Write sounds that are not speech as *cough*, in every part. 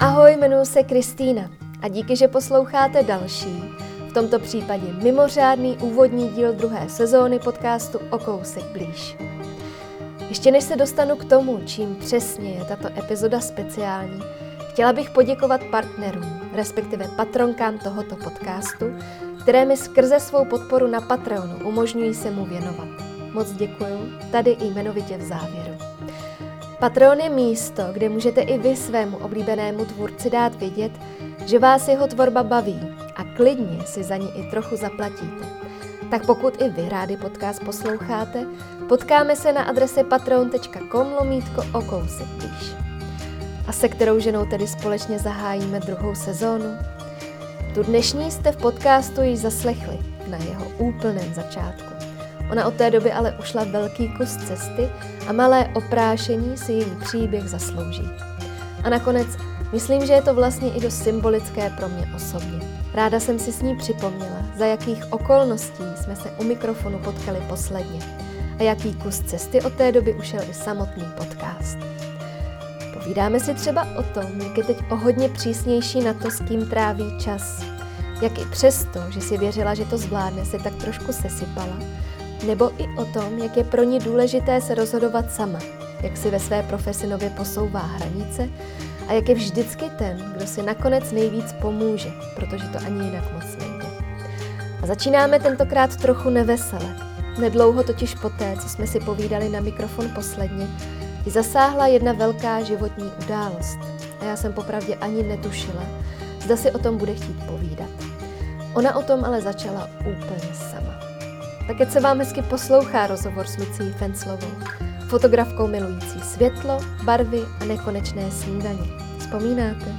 Ahoj, jmenuji se Kristýna a díky, že posloucháte další, v tomto případě mimořádný úvodní díl druhé sezóny podcastu O kousek blíž. Ještě než se dostanu k tomu, čím přesně je tato epizoda speciální, chtěla bych poděkovat partnerům, respektive patronkám tohoto podcastu, které mi skrze svou podporu na Patreonu umožňují se mu věnovat. Moc děkuju, tady i jmenovitě v závěru. Patreon je místo, kde můžete i vy svému oblíbenému tvůrci dát vědět, že vás jeho tvorba baví a klidně si za ní i trochu zaplatíte. Tak pokud i vy rádi podcast posloucháte, potkáme se na adrese patreon.com lomítko o kousek blíž. A se kterou ženou tedy společně zahájíme druhou sezónu? Tu dnešní jste v podcastu již zaslechli na jeho úplném začátku. Ona od té doby ale ušla velký kus cesty a malé oprášení si její příběh zaslouží. A nakonec myslím, že je to vlastně i dost symbolické pro mě osobně. Ráda jsem si s ní připomněla, za jakých okolností jsme se u mikrofonu potkali posledně a jaký kus cesty od té doby ušel i samotný podcast. Povídáme si třeba o tom, jak je teď o hodně přísnější na to, s kým tráví čas. Jak i přesto, že si věřila, že to zvládne, se tak trošku sesypala nebo i o tom, jak je pro ní důležité se rozhodovat sama, jak si ve své profesi nově posouvá hranice a jak je vždycky ten, kdo si nakonec nejvíc pomůže, protože to ani jinak moc nejde. A začínáme tentokrát trochu nevesele. Nedlouho totiž poté, co jsme si povídali na mikrofon posledně, ji zasáhla jedna velká životní událost. A já jsem popravdě ani netušila, zda si o tom bude chtít povídat. Ona o tom ale začala úplně sama. Tak ať se vám hezky poslouchá rozhovor s Lucí Fenslovou, fotografkou milující světlo, barvy a nekonečné snídaně. Vzpomínáte?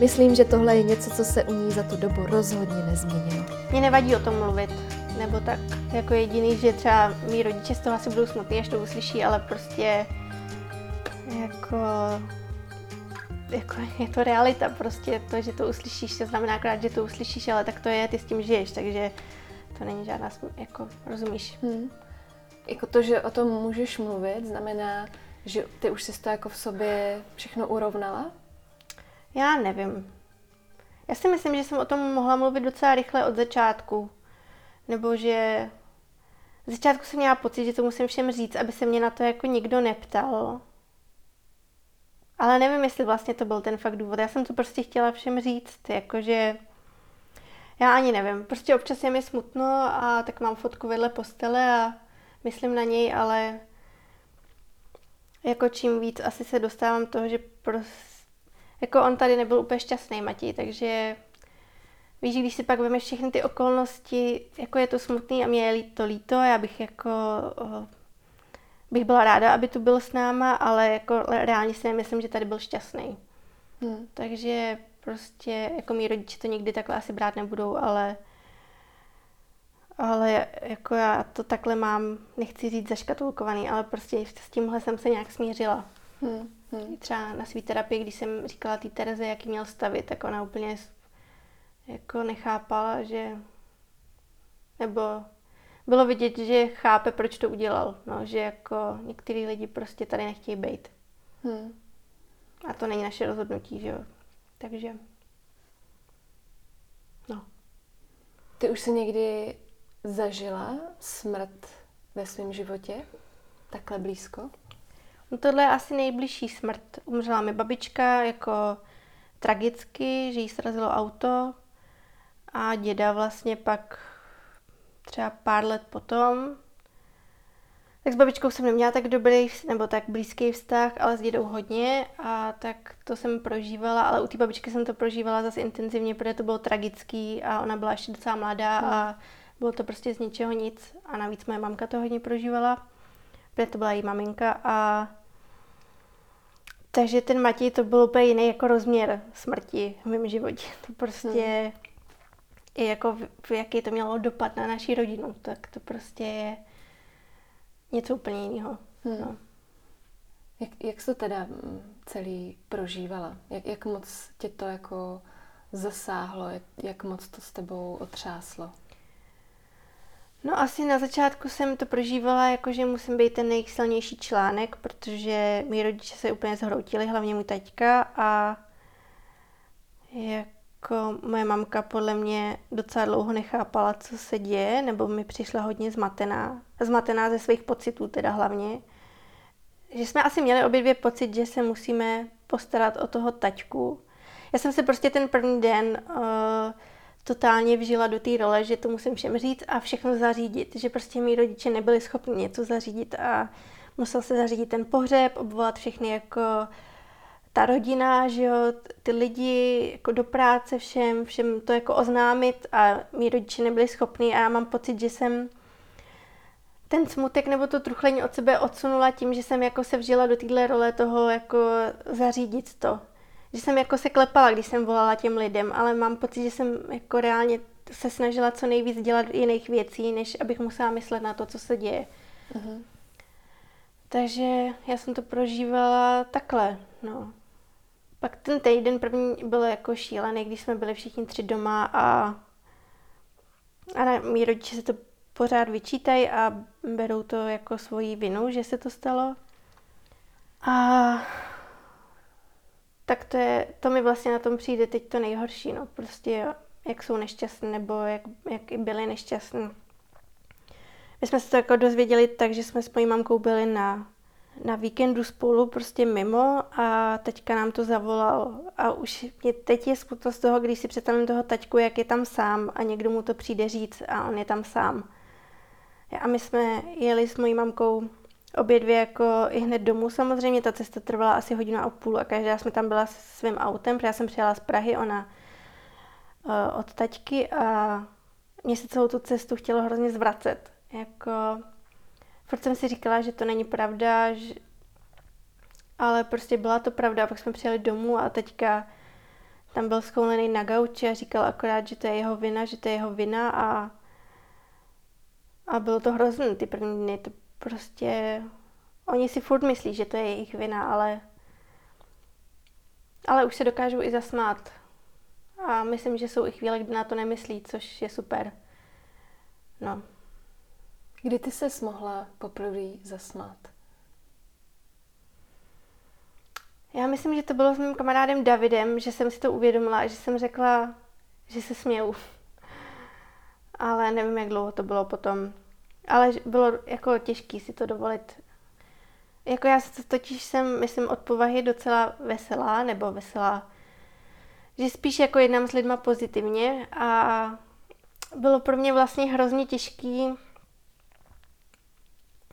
Myslím, že tohle je něco, co se u ní za tu dobu rozhodně nezměnilo. Mě nevadí o tom mluvit, nebo tak jako jediný, že třeba mý rodiče z toho asi budou smutní, až to uslyší, ale prostě jako jako je to realita prostě, to, že to uslyšíš, to znamená akorát, že to uslyšíš, ale tak to je, ty s tím žiješ, takže to není žádná, jako, rozumíš? Hmm. Jako to, že o tom můžeš mluvit, znamená, že ty už jsi to jako v sobě všechno urovnala? Já nevím. Já si myslím, že jsem o tom mohla mluvit docela rychle od začátku. Nebo že z začátku jsem měla pocit, že to musím všem říct, aby se mě na to jako nikdo neptal. Ale nevím, jestli vlastně to byl ten fakt důvod. Já jsem to prostě chtěla všem říct, jakože já ani nevím. Prostě občas je mi smutno a tak mám fotku vedle postele a myslím na něj, ale jako čím víc asi se dostávám toho, že prostě, jako on tady nebyl úplně šťastný, Matěj, takže víš, když si pak vemeš všechny ty okolnosti, jako je to smutný a mě je to líto, já bych jako bych byla ráda, aby tu byl s náma, ale jako reálně si nemyslím, že tady byl šťastný. Hmm. Takže Prostě jako mý rodiče to nikdy takhle asi brát nebudou, ale ale jako já to takhle mám, nechci říct zaškatulkovaný, ale prostě s tímhle jsem se nějak smířila. Hmm, hmm. Třeba na své terapii, když jsem říkala té Tereze, jaký měl stavit, tak ona úplně jako nechápala, že nebo bylo vidět, že chápe, proč to udělal. No, že jako některý lidi prostě tady nechtějí být. Hmm. A to není naše rozhodnutí, že jo. Takže, no. Ty už jsi někdy zažila smrt ve svém životě? Takhle blízko? No tohle je asi nejbližší smrt. Umřela mi babička jako tragicky, že jí srazilo auto a děda vlastně pak třeba pár let potom tak s babičkou jsem neměla tak dobrý nebo tak blízký vztah, ale s dědou hodně a tak to jsem prožívala, ale u té babičky jsem to prožívala zase intenzivně, protože to bylo tragický a ona byla ještě docela mladá hmm. a bylo to prostě z ničeho nic a navíc moje mamka to hodně prožívala, protože to byla její maminka a takže ten Matěj to byl úplně jiný jako rozměr smrti v mém životě. *laughs* To prostě hmm. i jako v, jaký to mělo dopad na naši rodinu, tak to prostě je něco úplně jiného. Hmm. No. Jak, jak jsi to teda mm, celý prožívala? Jak, jak moc tě to jako zasáhlo? Jak, jak moc to s tebou otřáslo? No asi na začátku jsem to prožívala jako, že musím být ten nejsilnější článek, protože mý rodiče se úplně zhroutili, hlavně můj taťka a jako moje mamka podle mě docela dlouho nechápala, co se děje, nebo mi přišla hodně zmatená. Zmatená ze svých pocitů teda hlavně. Že jsme asi měli obě dvě pocit, že se musíme postarat o toho taťku. Já jsem se prostě ten první den uh, totálně vžila do té role, že to musím všem říct a všechno zařídit. Že prostě mý rodiče nebyli schopni něco zařídit a musel se zařídit ten pohřeb, obvolat všechny jako ta rodina, že jo, ty lidi jako do práce všem, všem to jako oznámit a mý rodiče nebyli schopní a já mám pocit, že jsem ten smutek nebo to truchlení od sebe odsunula tím, že jsem jako se vžila do téhle role toho jako zařídit to. Že jsem jako se klepala, když jsem volala těm lidem, ale mám pocit, že jsem jako reálně se snažila co nejvíc dělat jiných věcí, než abych musela myslet na to, co se děje. Uh-huh. Takže já jsem to prožívala takhle, no. Pak ten týden první byl jako šílený, když jsme byli všichni tři doma a, a na, mý rodiče se to pořád vyčítají a berou to jako svoji vinu, že se to stalo. A tak to je, to mi vlastně na tom přijde teď to nejhorší, no, prostě jak jsou nešťastní, nebo jak, jak byli nešťastní. My jsme se to jako dozvěděli tak, že jsme s mojí mamkou byli na na víkendu spolu prostě mimo a teďka nám to zavolal. A už mě teď je smutno z toho, když si představím toho taťku, jak je tam sám a někdo mu to přijde říct a on je tam sám. A my jsme jeli s mojí mamkou obě dvě jako i hned domů samozřejmě, ta cesta trvala asi hodinu a půl a každá jsme tam byla svým autem, protože já jsem přijela z Prahy, ona uh, od taťky a mě se celou tu cestu chtělo hrozně zvracet. Jako, furt jsem si říkala, že to není pravda, že... ale prostě byla to pravda. Pak jsme přijeli domů a teďka tam byl schoulený na gauči a říkal akorát, že to je jeho vina, že to je jeho vina a, a bylo to hrozné ty první dny. To prostě, oni si furt myslí, že to je jejich vina, ale ale už se dokážou i zasmát. A myslím, že jsou i chvíle, kdy na to nemyslí, což je super. No. Kdy ty se mohla poprvé zasmát? Já myslím, že to bylo s mým kamarádem Davidem, že jsem si to uvědomila a že jsem řekla, že se směju. Ale nevím, jak dlouho to bylo potom. Ale bylo jako těžký si to dovolit. Jako já se totiž jsem, myslím, od povahy docela veselá, nebo veselá, že spíš jako jednám s lidma pozitivně a bylo pro mě vlastně hrozně těžký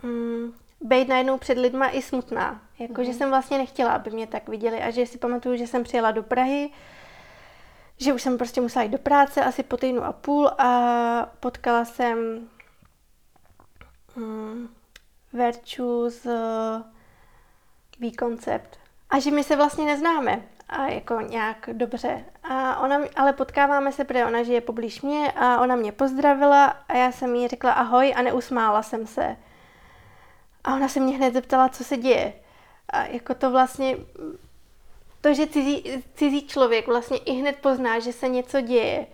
mm, být najednou před lidma i smutná. Jako, mm-hmm. že mhm. jsem vlastně nechtěla, aby mě tak viděli a že si pamatuju, že jsem přijela do Prahy, že už jsem prostě musela jít do práce asi po týdnu a půl a potkala jsem mm, Verču z V-Concept. A že my se vlastně neznáme a jako nějak dobře. A ona, ale potkáváme se, protože ona žije poblíž mě a ona mě pozdravila a já jsem jí řekla ahoj a neusmála jsem se. A ona se mě hned zeptala, co se děje. A jako to vlastně, to, že cizí, cizí člověk vlastně i hned pozná, že se něco děje,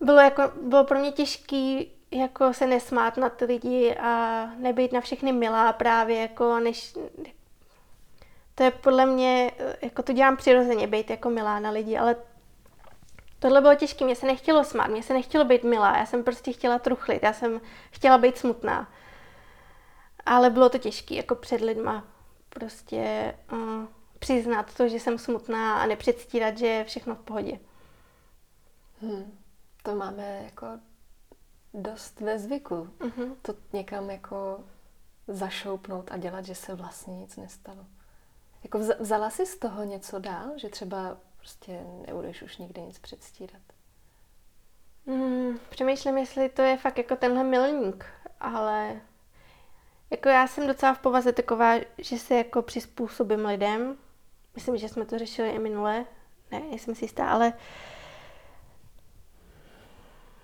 bylo, jako, bylo pro mě těžký jako se nesmát na ty lidi a nebejt na všechny milá právě, jako než, to je podle mě, jako to dělám přirozeně, být jako milá na lidi, ale tohle bylo těžké, mě se nechtělo smát, mě se nechtělo být milá, já jsem prostě chtěla truchlit, já jsem chtěla být smutná. Ale bylo to těžké, jako před lidma. Prostě uh, přiznat to, že jsem smutná a nepředstírat, že je všechno v pohodě. Hmm. To máme jako dost ve zvyku. Uh-huh. To někam jako zašoupnout a dělat, že se vlastně nic nestalo. Jako vzala jsi z toho něco dál, že třeba prostě nebudeš už nikdy nic předstírat? Hmm, přemýšlím, jestli to je fakt jako tenhle milník, ale jako já jsem docela v povaze taková, že se jako přizpůsobím lidem. Myslím, že jsme to řešili i minule. Ne, nejsem si jistá, ale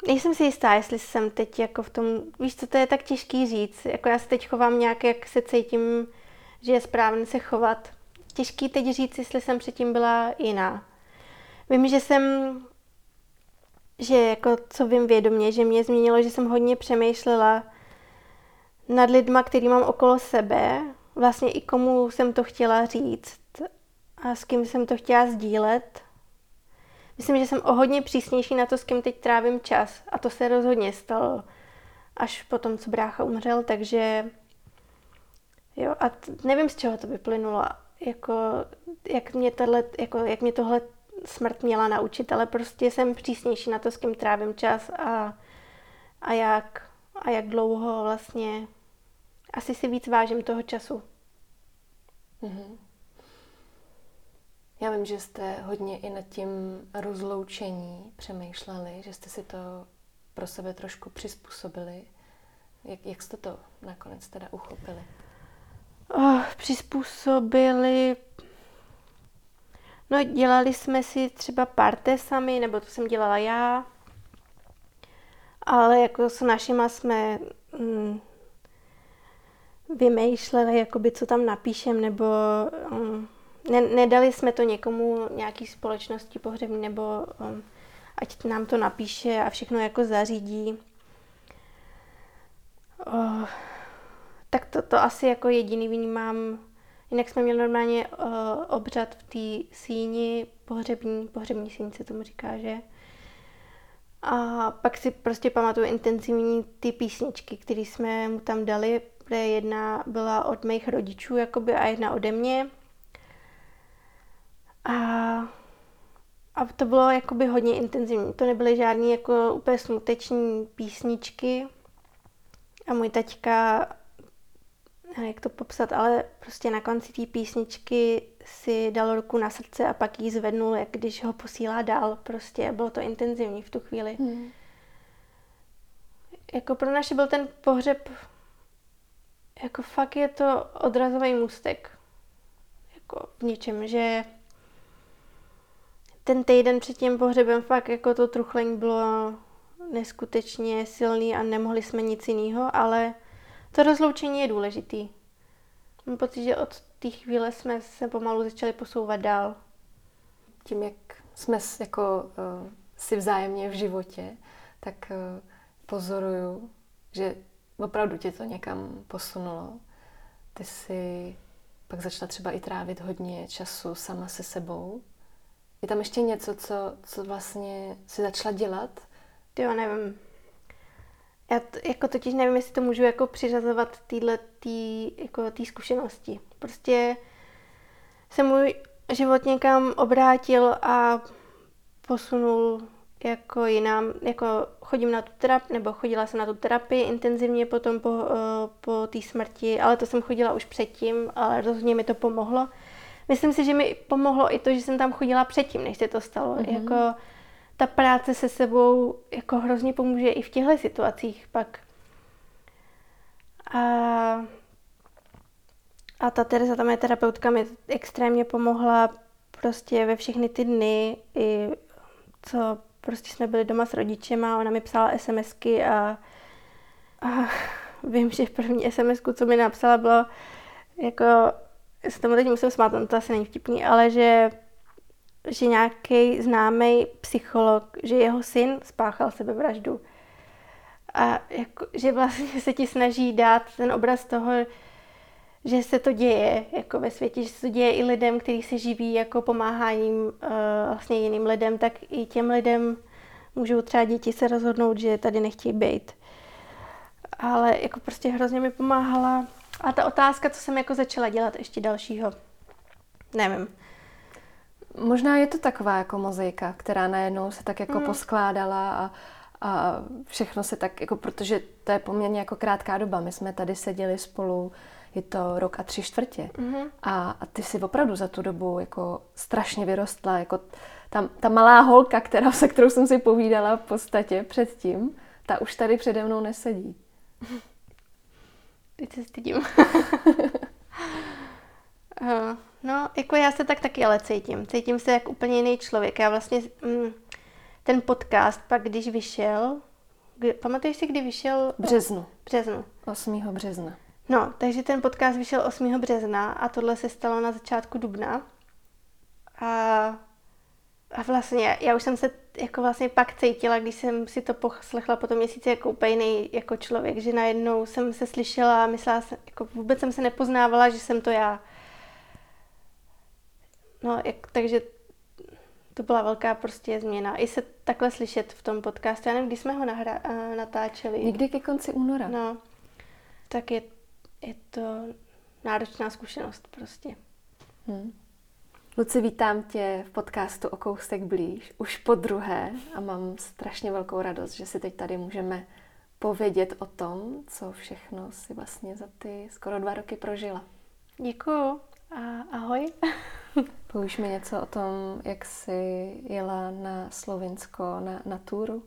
nejsem si jistá, jestli jsem teď jako v tom, víš co, to je tak těžký říct. Jako já se teď chovám nějak, jak se cítím, že je správně se chovat. Těžký teď říct, jestli jsem předtím byla jiná. Vím, že jsem, že jako co vím vědomě, že mě změnilo, že jsem hodně přemýšlela, nad lidma, který mám okolo sebe, vlastně i komu jsem to chtěla říct a s kým jsem to chtěla sdílet. myslím, že jsem o hodně přísnější na to, s kým teď trávím čas. A to se rozhodně stalo až po tom, co brácha umřel, takže jo, a t- nevím, z čeho to vyplynulo, jako, jak mě, tato, jako, jak mě tohle smrt měla naučit, ale prostě jsem přísnější na to, s kým trávím čas a, a, jak, a jak dlouho vlastně asi si víc vážím toho času. Mm-hmm. Já vím, že jste hodně i nad tím rozloučení přemýšleli, že jste si to pro sebe trošku přizpůsobili. Jak, jak jste to nakonec teda uchopili? Oh, přizpůsobili... No, dělali jsme si třeba parte sami, nebo to jsem dělala já. Ale jako s našima jsme mm, vymýšleli, jakoby, co tam napíšem, nebo um, ne, nedali jsme to někomu, nějaký společnosti pohřební, nebo um, ať nám to napíše a všechno jako zařídí. Oh, tak to, to asi jako jediný vnímám. Jinak jsme měli normálně uh, obřad v té síni, pohřební, pohřební síň se tomu říká, že? A pak si prostě pamatuju intenzivní ty písničky, které jsme mu tam dali, kde jedna byla od mých rodičů jakoby, a jedna ode mě. A, a to bylo jakoby hodně intenzivní. To nebyly žádné jako úplně smuteční písničky. A můj taťka, jak to popsat, ale prostě na konci té písničky si dal ruku na srdce a pak ji zvednul, jak když ho posílá dál. Prostě bylo to intenzivní v tu chvíli. Hmm. Jako pro naše byl ten pohřeb jako fakt je to odrazový můstek. Jako v něčem, že ten týden před tím pohřebem fakt jako to truchlení bylo neskutečně silný a nemohli jsme nic jiného, ale to rozloučení je důležitý. Mám pocit, že od té chvíle jsme se pomalu začali posouvat dál. Tím, jak jsme jako uh, si vzájemně v životě, tak uh, pozoruju, že opravdu tě to někam posunulo. Ty si pak začala třeba i trávit hodně času sama se sebou. Je tam ještě něco, co, co vlastně si začala dělat? Jo, nevím. Já t, jako totiž nevím, jestli to můžu jako přiřazovat týhle tý, jako tý zkušenosti. Prostě se můj život někam obrátil a posunul jako jinam, jako chodím na tu terapii, nebo chodila jsem na tu terapii intenzivně potom po, uh, po té smrti, ale to jsem chodila už předtím, ale rozhodně mi to pomohlo. Myslím si, že mi pomohlo i to, že jsem tam chodila předtím, než se to stalo. Mm-hmm. Jako ta práce se sebou jako hrozně pomůže i v těchto situacích pak. A, a ta Teresa, ta moje terapeutka, mi extrémně pomohla prostě ve všechny ty dny, i co prostě jsme byli doma s rodičema, ona mi psala SMSky a, a *laughs* vím, že první SMS, co mi napsala, bylo jako, já se tomu teď musím smát, to asi není vtipný, ale že, že nějaký známý psycholog, že jeho syn spáchal sebevraždu. A jako, že vlastně se ti snaží dát ten obraz toho, že se to děje jako ve světě, že se to děje i lidem, kteří se živí jako pomáháním uh, vlastně jiným lidem, tak i těm lidem můžou třeba děti se rozhodnout, že tady nechtějí být. Ale jako prostě hrozně mi pomáhala. A ta otázka, co jsem jako začala dělat ještě dalšího, nevím. Možná je to taková jako mozaika, která najednou se tak jako mm. poskládala a, a všechno se tak, jako protože to je poměrně jako krátká doba. My jsme tady seděli spolu je to rok a tři čtvrtě. Mm-hmm. A, a ty si opravdu za tu dobu jako strašně vyrostla, jako ta, ta malá holka, která, se kterou jsem si povídala v podstatě předtím, ta už tady přede mnou nesedí. *laughs* Teď se stydím. uh, *laughs* no, jako já se tak taky ale cítím. Cítím se jak úplně jiný člověk. Já vlastně mm, ten podcast pak, když vyšel, kdy, pamatuješ si, kdy vyšel? Březnu. Březnu. 8. března. No, takže ten podcast vyšel 8. března a tohle se stalo na začátku dubna. A, a vlastně já už jsem se jako vlastně pak cítila, když jsem si to poslechla po tom měsíci jako úplně jiný jako člověk, že najednou jsem se slyšela a myslela jsem, jako vůbec jsem se nepoznávala, že jsem to já. No, jak, takže to byla velká prostě změna. I se takhle slyšet v tom podcastu. Já nevím, kdy jsme ho nahra- uh, natáčeli. Někdy ke konci února. No, tak je, je to náročná zkušenost prostě. Hmm. Luci, vítám tě v podcastu O kousek blíž, už po druhé a mám strašně velkou radost, že si teď tady můžeme povědět o tom, co všechno si vlastně za ty skoro dva roky prožila. Děkuju a ahoj. *laughs* Povíš mi něco o tom, jak jsi jela na Slovinsko na, na túru?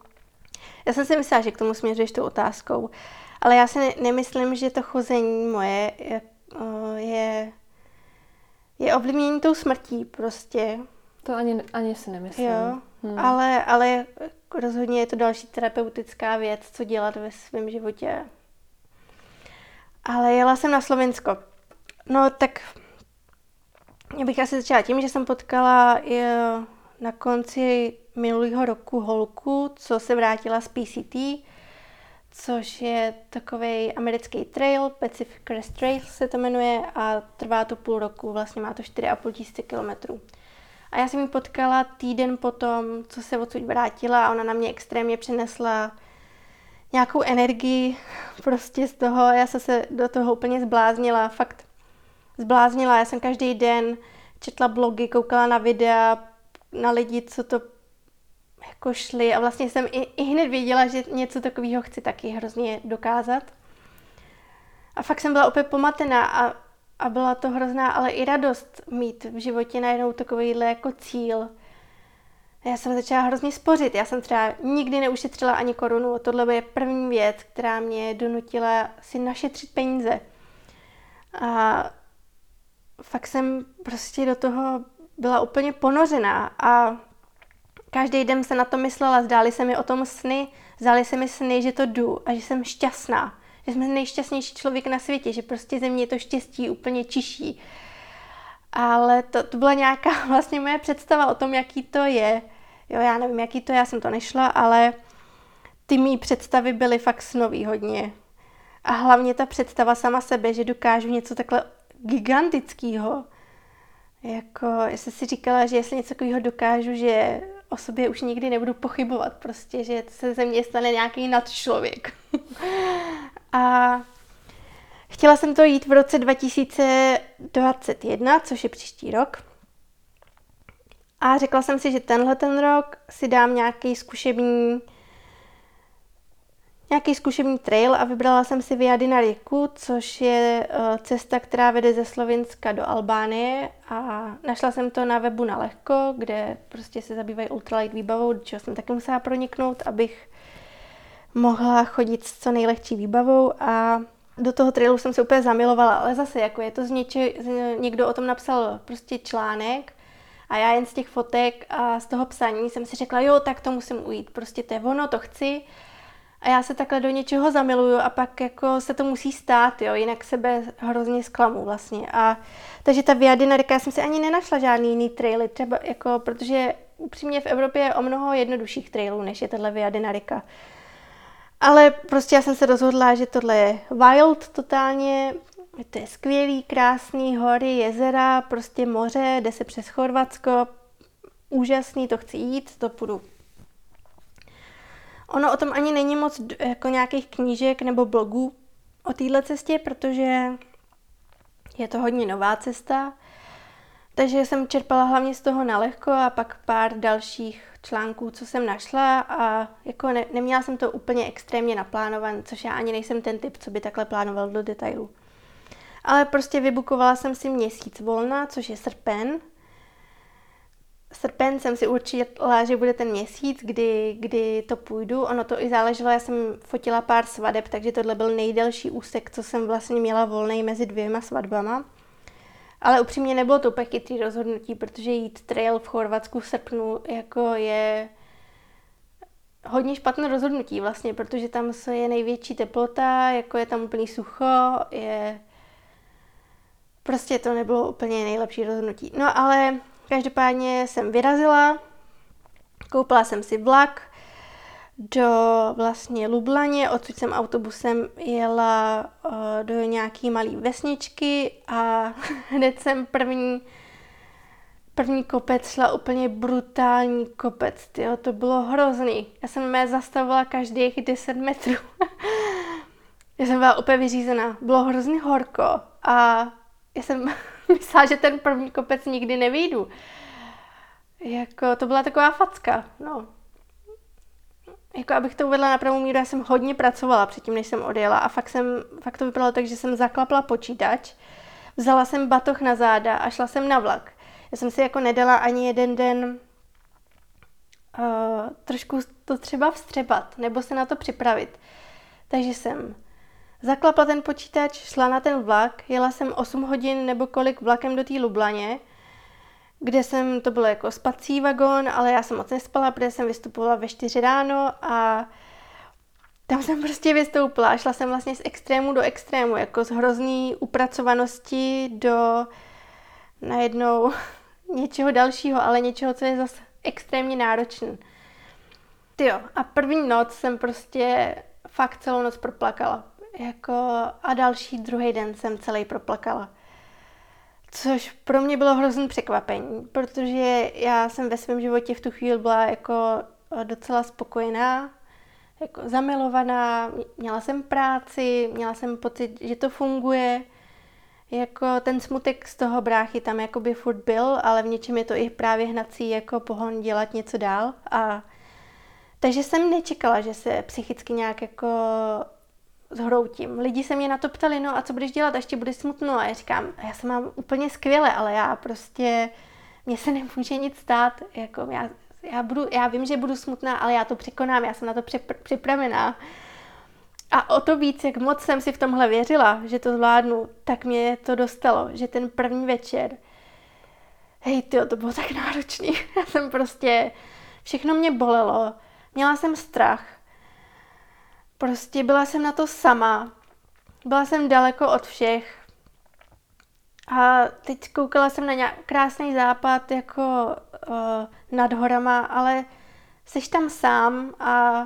Já jsem si myslela, že k tomu směřuješ tou otázkou, ale já si ne- nemyslím, že to chození moje je, je, je ovlivnění tou smrtí prostě. To ani, ani si nemyslím. Jo, hmm. ale, ale rozhodně je to další terapeutická věc, co dělat ve svém životě. Ale jela jsem na Slovensko. No tak já bych asi začala tím, že jsem potkala na konci minulého roku holku, co se vrátila z PCT, což je takový americký trail, Pacific Crest Trail se to jmenuje a trvá to půl roku, vlastně má to 4,5 tisíce kilometrů. A já jsem ji potkala týden potom, co se odsud vrátila a ona na mě extrémně přinesla nějakou energii *laughs* prostě z toho. Já jsem se do toho úplně zbláznila, fakt zbláznila. Já jsem každý den četla blogy, koukala na videa, na lidi, co to jako šli a vlastně jsem i, i hned věděla, že něco takového chci taky hrozně dokázat. A fakt jsem byla opět pomatená a, a byla to hrozná, ale i radost mít v životě najednou takovýhle jako cíl. Já jsem začala hrozně spořit. Já jsem třeba nikdy neušetřila ani korunu. Tohle je první věc, která mě donutila si našetřit peníze. A fakt jsem prostě do toho byla úplně ponořená a každý den se na to myslela, zdály se mi o tom sny, zdály se mi sny, že to jdu a že jsem šťastná, že jsem nejšťastnější člověk na světě, že prostě ze mě to štěstí úplně čiší. Ale to, to byla nějaká *laughs* vlastně moje představa o tom, jaký to je. Jo, já nevím, jaký to je, já jsem to nešla, ale ty mý představy byly fakt snový hodně. A hlavně ta představa sama sebe, že dokážu něco takhle gigantického. Jako, já jsem si říkala, že jestli něco takového dokážu, že o sobě už nikdy nebudu pochybovat, prostě, že se ze mě stane nějaký nadčlověk. *laughs* a chtěla jsem to jít v roce 2021, což je příští rok. A řekla jsem si, že tenhle ten rok si dám nějaký zkušební nějaký zkušební trail a vybrala jsem si Via na Riku, což je uh, cesta, která vede ze Slovenska do Albánie a našla jsem to na webu na lehko, kde prostě se zabývají ultralight výbavou, do čeho jsem taky musela proniknout, abych mohla chodit s co nejlehčí výbavou a do toho trailu jsem se úplně zamilovala, ale zase jako je to z něče, někdo o tom napsal prostě článek a já jen z těch fotek a z toho psaní jsem si řekla, jo, tak to musím ujít, prostě to je ono, to chci a já se takhle do něčeho zamiluju a pak jako se to musí stát, jo, jinak sebe hrozně zklamu vlastně. A takže ta Via Dinarica, já jsem si ani nenašla žádný jiný traily, třeba jako, protože upřímně v Evropě je o mnoho jednodušších trailů, než je tahle Via Dinarica. Ale prostě já jsem se rozhodla, že tohle je wild totálně, to je skvělý, krásný, hory, jezera, prostě moře, jde se přes Chorvatsko, úžasný, to chci jít, to půjdu Ono o tom ani není moc jako nějakých knížek nebo blogů o téhle cestě, protože je to hodně nová cesta. Takže jsem čerpala hlavně z toho nalehko a pak pár dalších článků, co jsem našla a jako ne, neměla jsem to úplně extrémně naplánovan, což já ani nejsem ten typ, co by takhle plánoval do detailu. Ale prostě vybukovala jsem si měsíc volna, což je srpen, srpen jsem si určila, že bude ten měsíc, kdy, kdy to půjdu. Ono to i záleželo, já jsem fotila pár svadeb, takže tohle byl nejdelší úsek, co jsem vlastně měla volný mezi dvěma svatbama. Ale upřímně nebylo to chytrý rozhodnutí, protože jít trail v Chorvatsku v srpnu jako je hodně špatné rozhodnutí vlastně, protože tam je největší teplota, jako je tam úplný sucho, je... Prostě to nebylo úplně nejlepší rozhodnutí. No ale Každopádně jsem vyrazila, koupila jsem si vlak do vlastně Lublaně, odsud jsem autobusem jela uh, do nějaký malé vesničky a *laughs* hned jsem první první kopec šla úplně brutální kopec, tyjo, to bylo hrozný. Já jsem mě zastavovala každých 10 metrů. *laughs* já jsem byla úplně vyřízená. Bylo hrozně horko a já jsem *laughs* *laughs* myslela, že ten první kopec nikdy nevyjdu. Jako, to byla taková facka, no. Jako abych to uvedla na pravou míru, já jsem hodně pracovala předtím, než jsem odjela a fakt, jsem, fakt to vypadalo tak, že jsem zaklapla počítač, vzala jsem batoh na záda a šla jsem na vlak. Já jsem si jako nedala ani jeden den uh, trošku to třeba vstřebat, nebo se na to připravit. Takže jsem zaklapla ten počítač, šla na ten vlak, jela jsem 8 hodin nebo kolik vlakem do té Lublaně, kde jsem, to bylo jako spací vagón, ale já jsem moc nespala, protože jsem vystupovala ve 4 ráno a tam jsem prostě vystoupila. Šla jsem vlastně z extrému do extrému, jako z hrozný upracovanosti do najednou *laughs* něčeho dalšího, ale něčeho, co je zase extrémně náročné. Jo, a první noc jsem prostě fakt celou noc proplakala. Jako, a další druhý den jsem celý proplakala. Což pro mě bylo hrozný překvapení, protože já jsem ve svém životě v tu chvíli byla jako docela spokojená, jako zamilovaná, měla jsem práci, měla jsem pocit, že to funguje, jako ten smutek z toho bráchy tam jakoby furt byl, ale v něčem je to i právě hnací jako pohon dělat něco dál. A takže jsem nečekala, že se psychicky nějak jako zhroutím. Lidi se mě na to ptali, no a co budeš dělat, až ti bude smutno? A já říkám, já se mám úplně skvěle, ale já prostě, mně se nemůže nic stát, jako já, já, budu, já vím, že budu smutná, ale já to překonám, já jsem na to připravená. A o to víc, jak moc jsem si v tomhle věřila, že to zvládnu, tak mě to dostalo, že ten první večer, hej, tyjo, to bylo tak náročný. *laughs* Já jsem prostě, všechno mě bolelo, měla jsem strach. Prostě byla jsem na to sama. Byla jsem daleko od všech. A teď koukala jsem na nějak krásný západ jako uh, nad horama, ale jsi tam sám a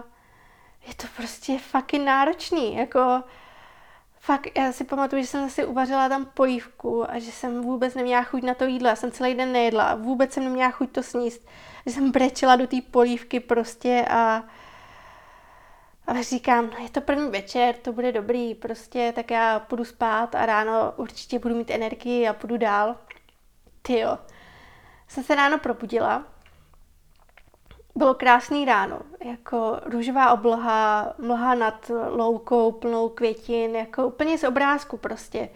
je to prostě fucking náročný, jako fakt, já si pamatuju, že jsem si uvařila tam polívku a že jsem vůbec neměla chuť na to jídlo, já jsem celý den nejedla a vůbec jsem neměla chuť to sníst, že jsem brečela do té polívky prostě a a říkám, no je to první večer, to bude dobrý, prostě tak já půjdu spát a ráno určitě budu mít energii a půjdu dál. Ty jo. Jsem se ráno probudila bylo krásný ráno, jako růžová obloha, mlha nad loukou, plnou květin, jako úplně z obrázku prostě.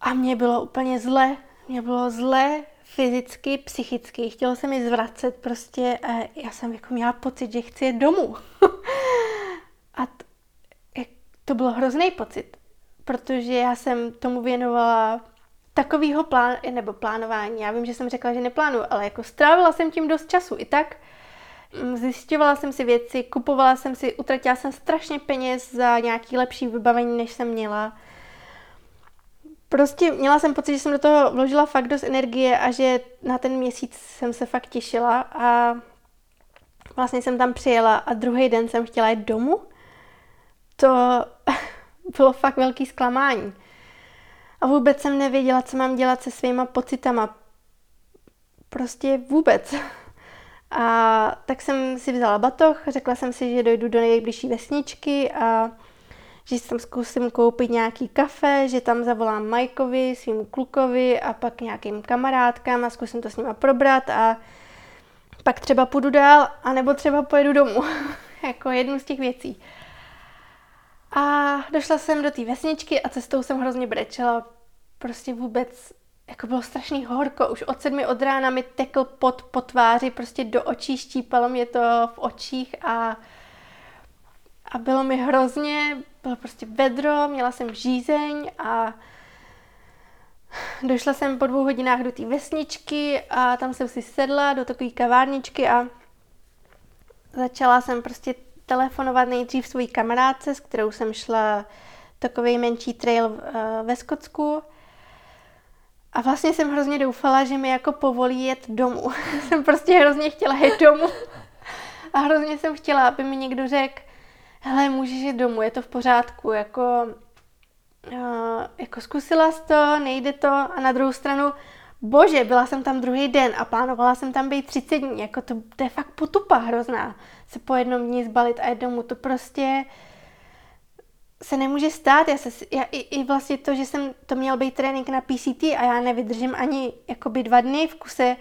A mě bylo úplně zle, mě bylo zle fyzicky, psychicky, chtělo se mi zvracet prostě já jsem jako měla pocit, že chci jít domů. *laughs* a to, to bylo hrozný pocit, protože já jsem tomu věnovala takového plán, nebo plánování. Já vím, že jsem řekla, že neplánuju, ale jako strávila jsem tím dost času i tak. Mm, zjišťovala jsem si věci, kupovala jsem si, utratila jsem strašně peněz za nějaký lepší vybavení, než jsem měla. Prostě měla jsem pocit, že jsem do toho vložila fakt dost energie a že na ten měsíc jsem se fakt těšila a vlastně jsem tam přijela a druhý den jsem chtěla jít domů. To *laughs* bylo fakt velký zklamání. A vůbec jsem nevěděla, co mám dělat se svýma pocitama. Prostě vůbec. A tak jsem si vzala batoh, řekla jsem si, že dojdu do nejbližší vesničky a že si tam zkusím koupit nějaký kafe, že tam zavolám Majkovi, svým klukovi a pak nějakým kamarádkám a zkusím to s nima probrat a pak třeba půjdu dál, anebo třeba pojedu domů. *laughs* jako jednu z těch věcí. A došla jsem do té vesničky a cestou jsem hrozně brečela. Prostě vůbec, jako bylo strašný horko. Už od sedmi od rána mi tekl pot po tváři, prostě do očí, štípalo mě to v očích a, a bylo mi hrozně, bylo prostě vedro, měla jsem žízeň a došla jsem po dvou hodinách do té vesničky a tam jsem si sedla do takové kavárničky a začala jsem prostě telefonovat nejdřív svojí kamarádce, s kterou jsem šla takový menší trail eh, ve Skotsku. A vlastně jsem hrozně doufala, že mi jako povolí jet domů. *laughs* jsem prostě hrozně chtěla jet domů. A hrozně jsem chtěla, aby mi někdo řekl, hele, můžeš jít domů, je to v pořádku, jako, uh, jako zkusila jsi to, nejde to. A na druhou stranu bože, byla jsem tam druhý den a plánovala jsem tam být 30 dní, jako to, to je fakt potupa hrozná, se po jednom dní zbalit a jednomu, to prostě se nemůže stát, já, se, já i, i vlastně to, že jsem to měl být trénink na PCT a já nevydržím ani jakoby dva dny v kuse,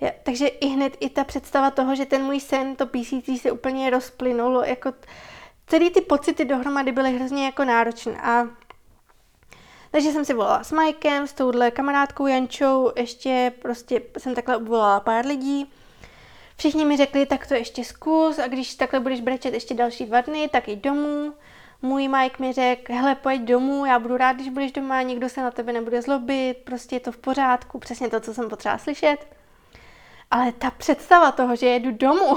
já, takže i hned i ta představa toho, že ten můj sen, to PCT se úplně rozplynulo, jako celý ty pocity dohromady byly hrozně jako náročné a takže jsem si volala s Mikem, s touhle kamarádkou Jančou, ještě prostě jsem takhle obvolala pár lidí. Všichni mi řekli, tak to ještě zkus a když takhle budeš brečet ještě další dva dny, tak jdi domů. Můj Mike mi řekl, hele, pojď domů, já budu rád, když budeš doma, nikdo se na tebe nebude zlobit, prostě je to v pořádku, přesně to, co jsem potřeba slyšet. Ale ta představa toho, že jedu domů,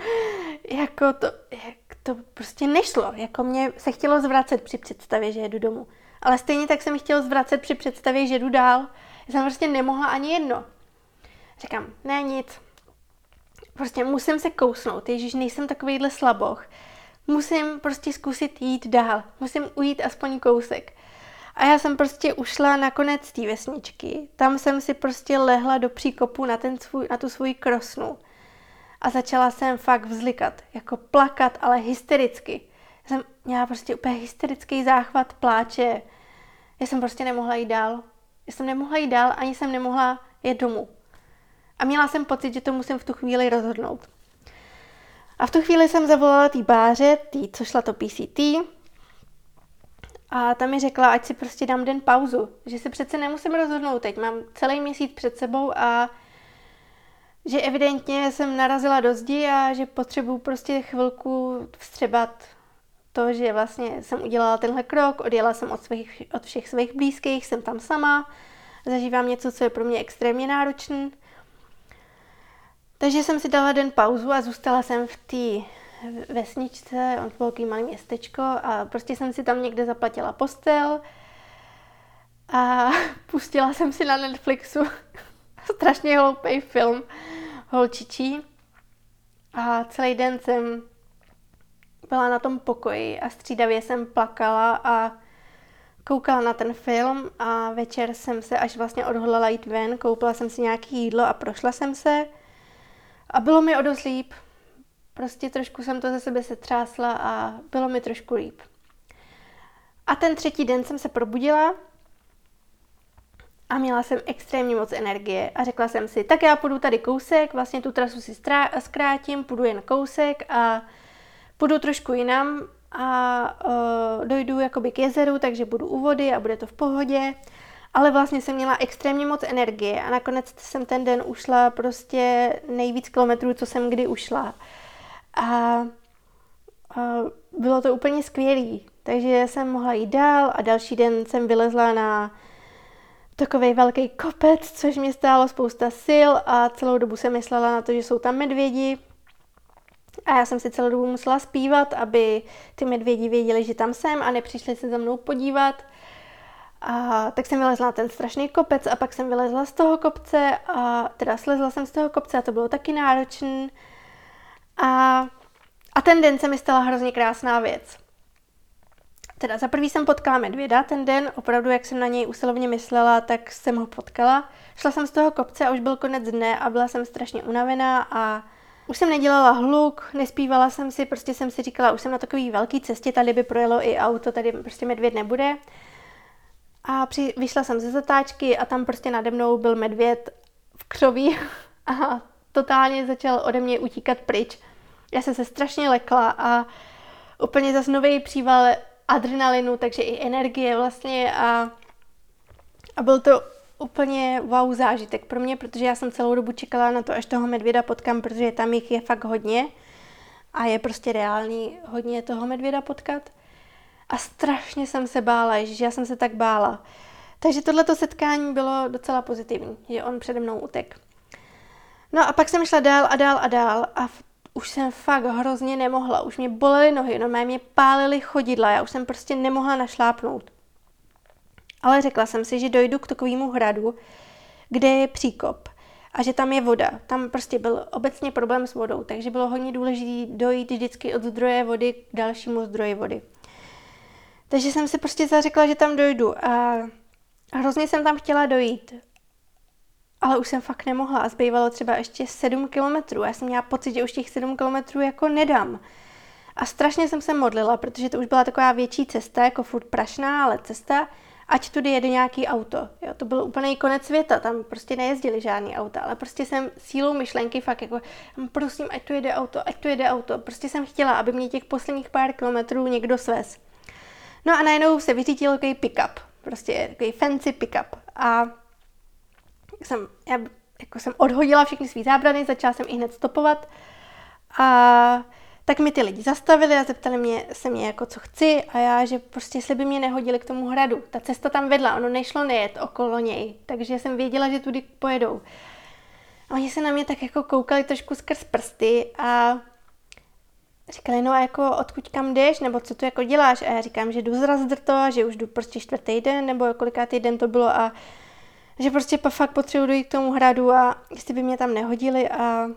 *laughs* jako to, jak to prostě nešlo. Jako mě se chtělo zvracet při představě, že jedu domů. Ale stejně tak jsem chtěl zvracet při představě, že jdu dál. Já jsem prostě nemohla ani jedno. Říkám, ne nic. Prostě musím se kousnout. Ježíš, nejsem takovýhle slaboch. Musím prostě zkusit jít dál. Musím ujít aspoň kousek. A já jsem prostě ušla na konec té vesničky. Tam jsem si prostě lehla do příkopu na, ten svůj, na tu svoji krosnu. A začala jsem fakt vzlikat, jako plakat, ale hystericky. Jsem měla prostě úplně hysterický záchvat pláče. Já jsem prostě nemohla jít dál. Já jsem nemohla jít dál, ani jsem nemohla jít domů. A měla jsem pocit, že to musím v tu chvíli rozhodnout. A v tu chvíli jsem zavolala té báře, tý, co šla to PCT, a tam mi řekla, ať si prostě dám den pauzu, že se přece nemusím rozhodnout teď, mám celý měsíc před sebou a že evidentně jsem narazila do zdi a že potřebuju prostě chvilku vstřebat to, že vlastně jsem udělala tenhle krok, odjela jsem od, svých, od všech svých blízkých, jsem tam sama, zažívám něco, co je pro mě extrémně náročné. Takže jsem si dala den pauzu a zůstala jsem v té vesničce, on velký malý městečko a prostě jsem si tam někde zaplatila postel a *laughs* pustila jsem si na Netflixu *laughs* strašně hloupý film Holčičí a celý den jsem byla na tom pokoji a střídavě jsem plakala a koukala na ten film a večer jsem se až vlastně odhodlala jít ven, koupila jsem si nějaké jídlo a prošla jsem se a bylo mi o dost líp. Prostě trošku jsem to ze sebe setřásla a bylo mi trošku líp. A ten třetí den jsem se probudila a měla jsem extrémně moc energie a řekla jsem si, tak já půjdu tady kousek, vlastně tu trasu si zkrátím, půjdu jen kousek a půjdu trošku jinam a uh, dojdu jakoby k jezeru, takže budu u vody a bude to v pohodě. Ale vlastně jsem měla extrémně moc energie a nakonec jsem ten den ušla prostě nejvíc kilometrů, co jsem kdy ušla. A uh, bylo to úplně skvělý. Takže jsem mohla jít dál a další den jsem vylezla na takový velký kopec, což mě stálo spousta sil a celou dobu jsem myslela na to, že jsou tam medvědi. A já jsem si celou dobu musela zpívat, aby ty medvědi věděli, že tam jsem a nepřišli se za mnou podívat. A tak jsem vylezla na ten strašný kopec a pak jsem vylezla z toho kopce a teda slezla jsem z toho kopce a to bylo taky náročné. A, a ten den se mi stala hrozně krásná věc. Teda za prvý jsem potkala medvěda ten den, opravdu jak jsem na něj usilovně myslela, tak jsem ho potkala. Šla jsem z toho kopce a už byl konec dne a byla jsem strašně unavená a už jsem nedělala hluk, nespívala jsem si, prostě jsem si říkala, už jsem na takový velký cestě, tady by projelo i auto, tady prostě medvěd nebude. A při, vyšla jsem ze zatáčky a tam prostě nade mnou byl medvěd v křoví *laughs* a totálně začal ode mě utíkat pryč. Já jsem se strašně lekla a úplně zase nový příval adrenalinu, takže i energie vlastně a, a byl to úplně wow zážitek pro mě, protože já jsem celou dobu čekala na to, až toho medvěda potkám, protože tam jich je fakt hodně a je prostě reálný hodně toho medvěda potkat. A strašně jsem se bála, že já jsem se tak bála. Takže tohleto setkání bylo docela pozitivní, že on přede mnou utek. No a pak jsem šla dál a dál a dál a už jsem fakt hrozně nemohla. Už mě bolely nohy, no mě pálily chodidla, já už jsem prostě nemohla našlápnout. Ale řekla jsem si, že dojdu k takovému hradu, kde je příkop a že tam je voda. Tam prostě byl obecně problém s vodou, takže bylo hodně důležité dojít vždycky od zdroje vody k dalšímu zdroji vody. Takže jsem si prostě zařekla, že tam dojdu a hrozně jsem tam chtěla dojít. Ale už jsem fakt nemohla a zbývalo třeba ještě 7 kilometrů. Já jsem měla pocit, že už těch 7 kilometrů jako nedám. A strašně jsem se modlila, protože to už byla taková větší cesta, jako furt prašná, ale cesta, ať tudy jede nějaký auto. Jo, to byl úplný konec světa, tam prostě nejezdili žádný auta, ale prostě jsem sílou myšlenky fakt jako, prosím, ať tu jede auto, ať tu jede auto. Prostě jsem chtěla, aby mě těch posledních pár kilometrů někdo svez. No a najednou se vyřítil takový pick-up, prostě takový fancy pick-up. A jsem, já jako jsem odhodila všechny své zábrany, začala jsem i hned stopovat. A tak mi ty lidi zastavili a zeptali mě, se mě jako co chci a já, že prostě jestli by mě nehodili k tomu hradu. Ta cesta tam vedla, ono nešlo nejet okolo něj, takže jsem věděla, že tudy pojedou. A oni se na mě tak jako koukali trošku skrz prsty a říkali, no a jako odkud kam jdeš, nebo co tu jako děláš? A já říkám, že jdu zraz drto, že už jdu prostě čtvrtý den, nebo kolikátý den to bylo a že prostě fakt potřebuji dojít k tomu hradu a jestli by mě tam nehodili a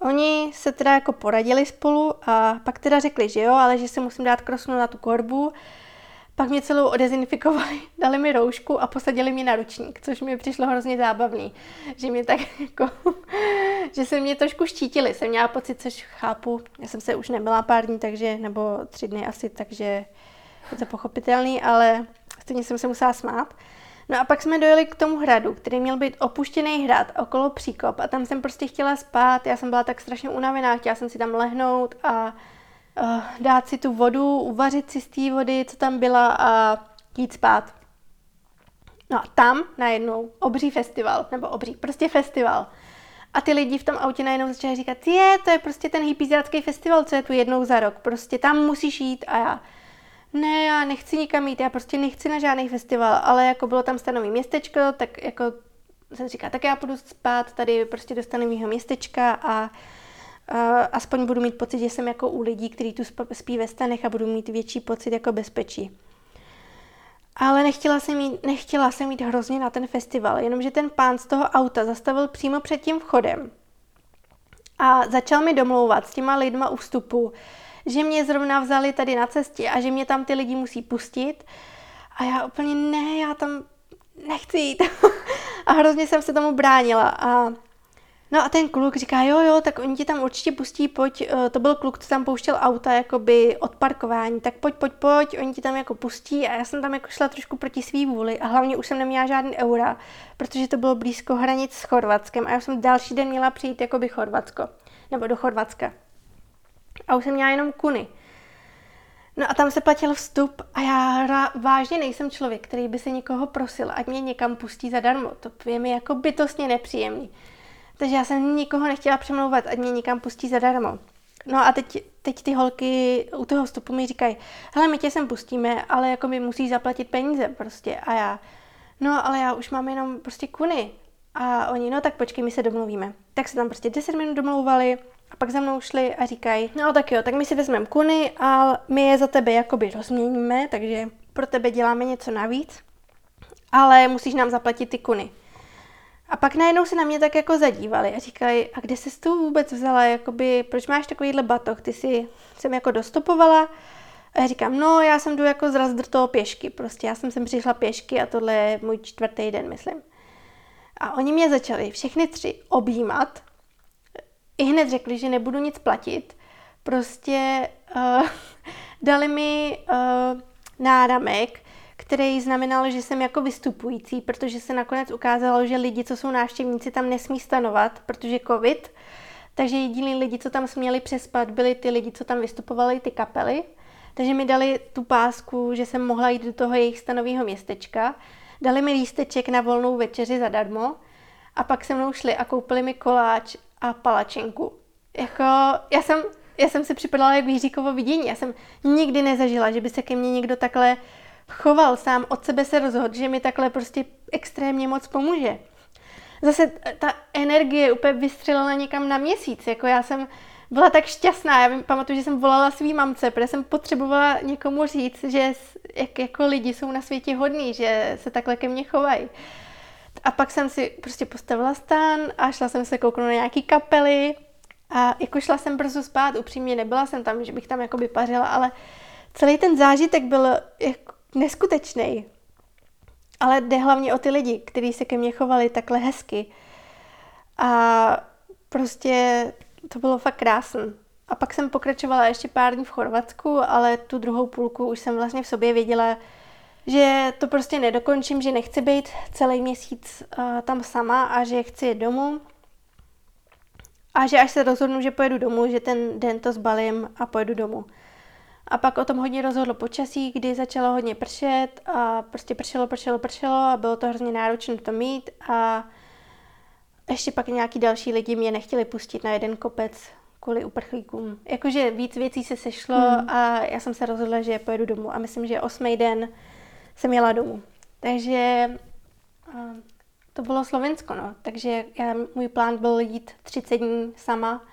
Oni se teda jako poradili spolu a pak teda řekli, že jo, ale že si musím dát krosnu na tu korbu. Pak mě celou odezinfikovali, *laughs* dali mi roušku a posadili mě na ručník, což mi přišlo hrozně zábavný. Že mě tak *laughs* jako, že se mě trošku štítili, jsem měla pocit, což chápu. Já jsem se už nebyla pár dní, takže, nebo tři dny asi, takže je to pochopitelný, ale stejně jsem se musela smát. No a pak jsme dojeli k tomu hradu, který měl být opuštěný hrad okolo příkop a tam jsem prostě chtěla spát, já jsem byla tak strašně unavená, chtěla jsem si tam lehnout a uh, dát si tu vodu, uvařit si z té vody, co tam byla a jít spát. No a tam najednou obří festival, nebo obří, prostě festival. A ty lidi v tom autě najednou začali říkat, je, to je prostě ten hypizácký festival, co je tu jednou za rok, prostě tam musíš jít a já ne, já nechci nikam jít, já prostě nechci na žádný festival, ale jako bylo tam stanový městečko, tak jako jsem říká, tak já půjdu spát tady prostě do stanového městečka a uh, aspoň budu mít pocit, že jsem jako u lidí, kteří tu spí ve stanech a budu mít větší pocit jako bezpečí. Ale nechtěla jsem, jít, nechtěla jsem jít hrozně na ten festival, jenomže ten pán z toho auta zastavil přímo před tím vchodem a začal mi domlouvat s těma lidma u vstupu, že mě zrovna vzali tady na cestě a že mě tam ty lidi musí pustit. A já úplně ne, já tam nechci jít. *laughs* a hrozně jsem se tomu bránila. A No a ten kluk říká, jo, jo, tak oni ti tam určitě pustí, pojď, eh, to byl kluk, co tam pouštěl auta jakoby od parkování, tak pojď, pojď, pojď, oni ti tam jako pustí a já jsem tam jako šla trošku proti svý vůli a hlavně už jsem neměla žádný eura, protože to bylo blízko hranic s Chorvatskem a já jsem další den měla přijít jakoby Chorvatsko, nebo do Chorvatska a už jsem měla jenom kuny. No a tam se platil vstup a já vážně nejsem člověk, který by se někoho prosil, ať mě někam pustí zadarmo. To je mi jako bytostně nepříjemný. Takže já jsem nikoho nechtěla přemlouvat, ať mě někam pustí zadarmo. No a teď, teď ty holky u toho vstupu mi říkají, hele, my tě sem pustíme, ale jako mi musí zaplatit peníze prostě. A já, no ale já už mám jenom prostě kuny. A oni, no tak počkej, my se domluvíme. Tak se tam prostě 10 minut domlouvali, a pak za mnou šli a říkají, no tak jo, tak my si vezmeme kuny a my je za tebe jakoby rozměníme, takže pro tebe děláme něco navíc, ale musíš nám zaplatit ty kuny. A pak najednou se na mě tak jako zadívali a říkali, a kde jsi to vůbec vzala, jakoby, proč máš takovýhle batoh, ty si jsem jako dostupovala a já říkám, no já jsem jdu jako z toho pěšky, prostě já jsem sem přišla pěšky a tohle je můj čtvrtý den, myslím. A oni mě začali všechny tři objímat i hned řekli, že nebudu nic platit. Prostě uh, *laughs* dali mi uh, náramek, který znamenal, že jsem jako vystupující, protože se nakonec ukázalo, že lidi, co jsou návštěvníci, tam nesmí stanovat, protože covid. Takže jediní lidi, co tam směli přespat, byli ty lidi, co tam vystupovali, ty kapely. Takže mi dali tu pásku, že jsem mohla jít do toho jejich stanového městečka. Dali mi lísteček na volnou večeři zadarmo a pak se mnou šli a koupili mi koláč a palačinku. Jako, já jsem, já jsem se připadala jako Jiříkovo vidění. Já jsem nikdy nezažila, že by se ke mně někdo takhle choval, sám od sebe se rozhodl, že mi takhle prostě extrémně moc pomůže. Zase ta energie úplně vystřelila někam na měsíc. Jako já jsem byla tak šťastná. Já pamatuju, že jsem volala svý mamce, protože jsem potřebovala někomu říct, že jak, jako lidi jsou na světě hodní, že se takhle ke mně chovají. A pak jsem si prostě postavila stan a šla jsem se kouknout na nějaký kapely a jako šla jsem brzo spát, upřímně nebyla jsem tam, že bych tam jako by pařila, ale celý ten zážitek byl jako neskutečný. ale jde hlavně o ty lidi, kteří se ke mně chovali takhle hezky. A prostě to bylo fakt krásné. A pak jsem pokračovala ještě pár dní v Chorvatsku, ale tu druhou půlku už jsem vlastně v sobě věděla, že to prostě nedokončím, že nechci být celý měsíc uh, tam sama a že chci jít domů. A že až se rozhodnu, že pojedu domů, že ten den to zbalím a pojedu domů. A pak o tom hodně rozhodlo počasí, kdy začalo hodně pršet a prostě pršelo, pršelo, pršelo a bylo to hrozně náročné to mít a ještě pak nějaký další lidi mě nechtěli pustit na jeden kopec kvůli uprchlíkům. Jakože víc věcí se sešlo hmm. a já jsem se rozhodla, že pojedu domů a myslím, že osmý den jsem jela domů. Takže to bylo Slovensko, no. Takže já, můj plán byl jít 30 dní sama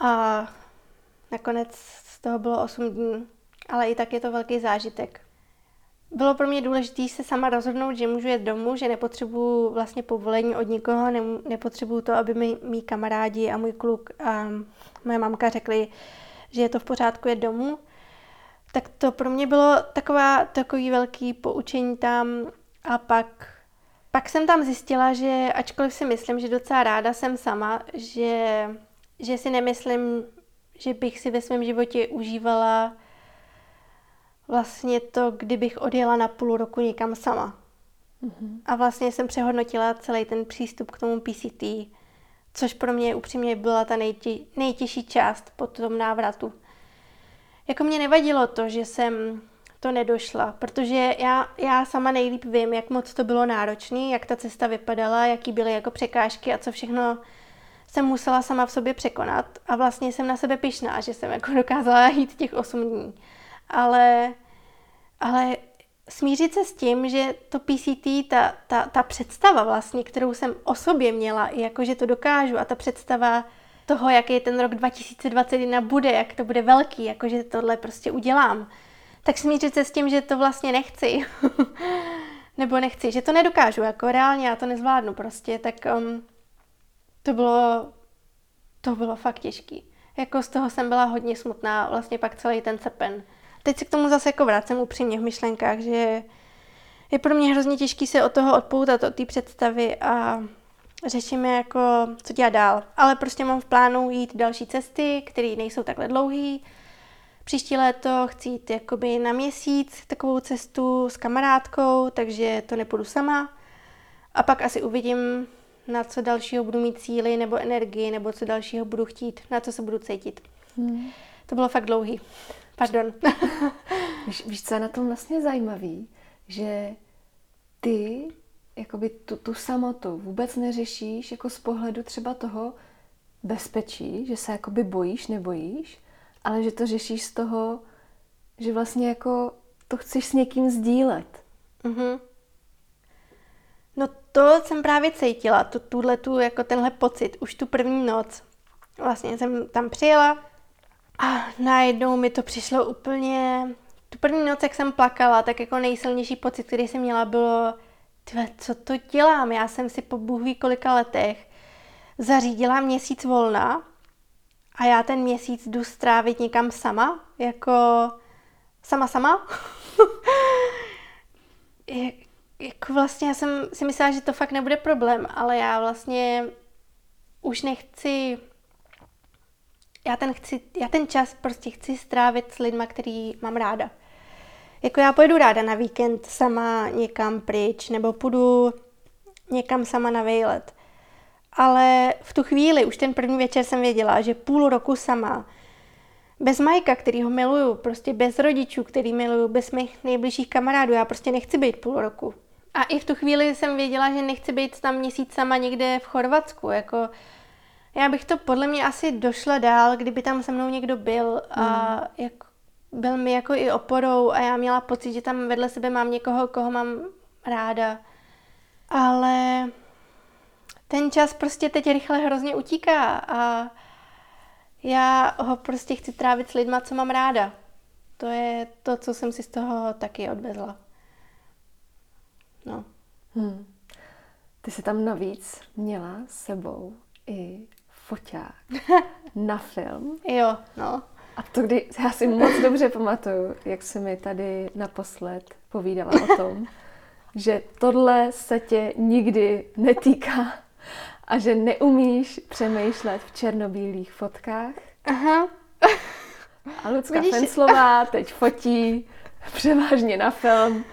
a nakonec z toho bylo 8 dní, ale i tak je to velký zážitek. Bylo pro mě důležité se sama rozhodnout, že můžu jet domů, že nepotřebuju vlastně povolení od nikoho, ne, nepotřebuju to, aby mi mý kamarádi a můj kluk a moje mamka řekli, že je to v pořádku jet domů. Tak to pro mě bylo taková, takový velký poučení tam a pak, pak jsem tam zjistila, že ačkoliv si myslím, že docela ráda jsem sama, že, že si nemyslím, že bych si ve svém životě užívala vlastně to, kdybych odjela na půl roku někam sama. Mm-hmm. A vlastně jsem přehodnotila celý ten přístup k tomu PCT, což pro mě upřímně byla ta nejtě, nejtěžší část po tom návratu. Jako mě nevadilo to, že jsem to nedošla, protože já, já sama nejlíp vím, jak moc to bylo náročné, jak ta cesta vypadala, jaký byly jako překážky a co všechno jsem musela sama v sobě překonat a vlastně jsem na sebe pyšná, že jsem jako *laughs* dokázala jít těch 8 dní. Ale, ale smířit se s tím, že to PCT, ta, ta, ta představa vlastně, kterou jsem o sobě měla, i jako, že to dokážu a ta představa toho, jaký ten rok 2021 bude, jak to bude velký, jako, že tohle prostě udělám, tak smířit se s tím, že to vlastně nechci. *laughs* Nebo nechci, že to nedokážu, jako reálně já to nezvládnu prostě, tak um, to bylo, to bylo fakt těžký. Jako z toho jsem byla hodně smutná, vlastně pak celý ten srpen. Teď se k tomu zase jako vracím upřímně v myšlenkách, že je pro mě hrozně těžký se od toho odpoutat, od té představy a řešíme jako, co dělat dál. Ale prostě mám v plánu jít další cesty, které nejsou takhle dlouhé. Příští léto chci jít jakoby na měsíc takovou cestu s kamarádkou, takže to nepůjdu sama. A pak asi uvidím, na co dalšího budu mít síly nebo energii, nebo co dalšího budu chtít, na co se budu cítit. Hmm. To bylo fakt dlouhý. Pardon. víš, víš, co je na tom vlastně zajímavý? Že ty jakoby tu, tu samotu vůbec neřešíš jako z pohledu třeba toho bezpečí, že se jakoby bojíš, nebojíš, ale že to řešíš z toho, že vlastně jako to chceš s někým sdílet. Mm-hmm. No to jsem právě cítila, tu, tuhle tu, jako tenhle pocit, už tu první noc. Vlastně jsem tam přijela a najednou mi to přišlo úplně... Tu první noc, jak jsem plakala, tak jako nejsilnější pocit, který jsem měla, bylo tyhle, co to dělám? Já jsem si po bůh kolika letech zařídila měsíc volna a já ten měsíc jdu strávit někam sama, jako sama sama. *laughs* jako vlastně já jsem si myslela, že to fakt nebude problém, ale já vlastně už nechci, já ten, chci, já ten čas prostě chci strávit s lidma, který mám ráda. Jako já pojedu ráda na víkend sama někam pryč, nebo půjdu někam sama na vejlet. Ale v tu chvíli, už ten první večer jsem věděla, že půl roku sama, bez Majka, který ho miluju, prostě bez rodičů, který miluju, bez mých nejbližších kamarádů, já prostě nechci být půl roku. A i v tu chvíli jsem věděla, že nechci být tam měsíc sama někde v Chorvatsku. Jako, já bych to podle mě asi došla dál, kdyby tam se mnou někdo byl a jako, byl mi jako i oporou a já měla pocit, že tam vedle sebe mám někoho, koho mám ráda. Ale ten čas prostě teď rychle hrozně utíká a já ho prostě chci trávit s lidma, co mám ráda. To je to, co jsem si z toho taky odvezla. No. Hmm. Ty jsi tam navíc měla s sebou i foťák *laughs* na film. Jo, no. A to, kdy, já si moc dobře pamatuju, jak se mi tady naposled povídala o tom, *laughs* že tohle se tě nikdy netýká a že neumíš přemýšlet v černobílých fotkách. Aha. A Lucka Vidíš... Fenslová teď fotí převážně na film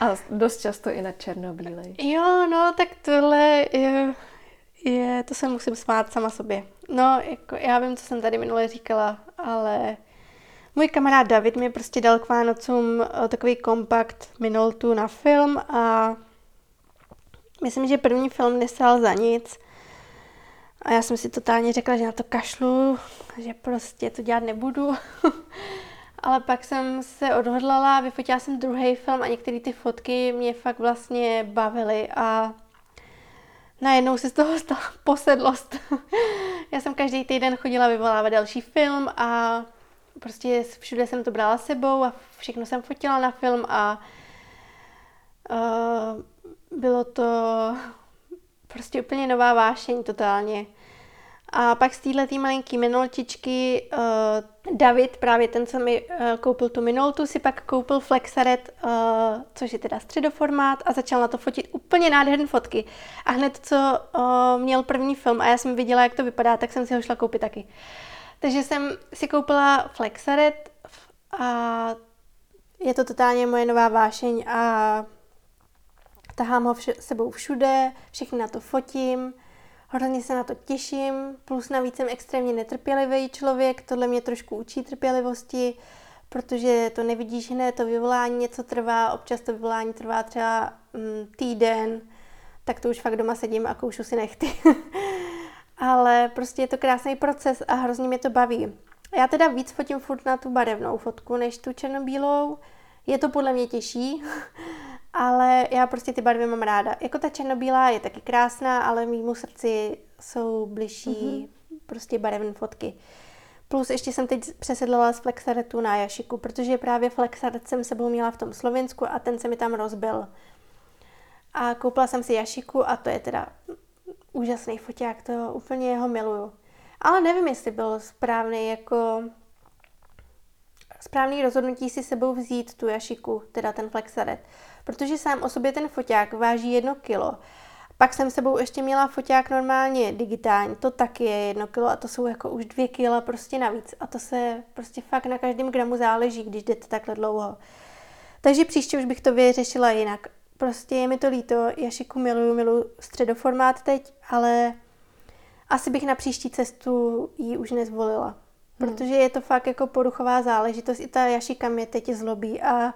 a dost často i na černobílej. Jo, no, tak tohle je, je, to se musím smát sama sobě. No, jako já vím, co jsem tady minule říkala, ale můj kamarád David mi prostě dal k Vánocům eh, takový kompakt Minoltu na film a myslím, že první film nesál za nic. A já jsem si totálně řekla, že na to kašlu, že prostě to dělat nebudu. *laughs* Ale pak jsem se odhodlala, vyfotila jsem druhý film a některé ty fotky mě fakt vlastně bavily a najednou se z toho stala posedlost. Já jsem každý týden chodila vyvolávat další film a prostě všude jsem to brala sebou a všechno jsem fotila na film a uh, bylo to prostě úplně nová vášeň totálně. A pak z této malinký minoltičky uh, David, právě ten, co mi uh, koupil tu minoltu, si pak koupil Flexaret, uh, což je teda středoformát a začal na to fotit úplně nádherné fotky. A hned, co uh, měl první film a já jsem viděla, jak to vypadá, tak jsem si ho šla koupit taky. Takže jsem si koupila Flexaret a je to totálně moje nová vášeň a tahám ho vše, sebou všude, všechny na to fotím Hrozně se na to těším, plus navíc jsem extrémně netrpělivý člověk, tohle mě trošku učí trpělivosti, protože to nevidíš hned, to vyvolání něco trvá, občas to vyvolání trvá třeba mm, týden, tak to už fakt doma sedím a koušu si nechty. *laughs* Ale prostě je to krásný proces a hrozně mě to baví. Já teda víc fotím furt na tu barevnou fotku, než tu černobílou. Je to podle mě těžší, ale já prostě ty barvy mám ráda. Jako ta černobílá je taky krásná, ale mýmu srdci jsou bližší mm-hmm. prostě barevné fotky. Plus ještě jsem teď přesedlala z Flexaretu na Jašiku, protože právě Flexaret jsem sebou měla v tom Slovensku a ten se mi tam rozbil. A koupila jsem si Jašiku a to je teda úžasný foťák, to úplně jeho miluju. Ale nevím, jestli byl správný jako správný rozhodnutí si sebou vzít tu Jašiku, teda ten Flexaret protože sám o sobě ten foťák váží jedno kilo. Pak jsem sebou ještě měla foťák normálně digitální, to taky je jedno kilo a to jsou jako už dvě kila prostě navíc. A to se prostě fakt na každém gramu záleží, když jdete takhle dlouho. Takže příště už bych to vyřešila jinak. Prostě je mi to líto, Jašiku miluju, miluju středoformát teď, ale asi bych na příští cestu ji už nezvolila. Hmm. Protože je to fakt jako poruchová záležitost. I ta Jašika mě teď zlobí a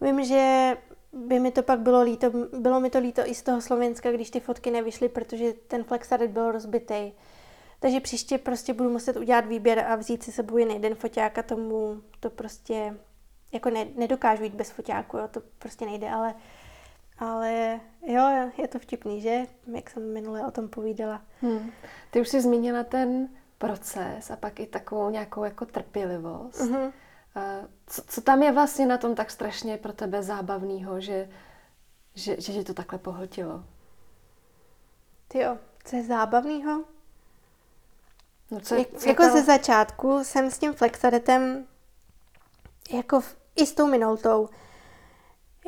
vím, že by mi to pak bylo líto, bylo mi to líto i z toho Slovenska, když ty fotky nevyšly, protože ten flexaret byl rozbitý. Takže příště prostě budu muset udělat výběr a vzít si sebou jen jeden foťák a tomu to prostě jako ne, nedokážu jít bez foťáku, jo, to prostě nejde, ale, ale jo, je to vtipný, že? Jak jsem minule o tom povídala. Hmm. Ty už jsi zmínila ten proces a pak i takovou nějakou jako trpělivost. Mm-hmm. Co, co tam je vlastně na tom tak strašně pro tebe zábavného, že, že, že, že to takhle pohltilo? Ty jo, co je zábavného? No co, Jak, co jako to... ze začátku jsem s tím flexaretem jako v, i s tou minultou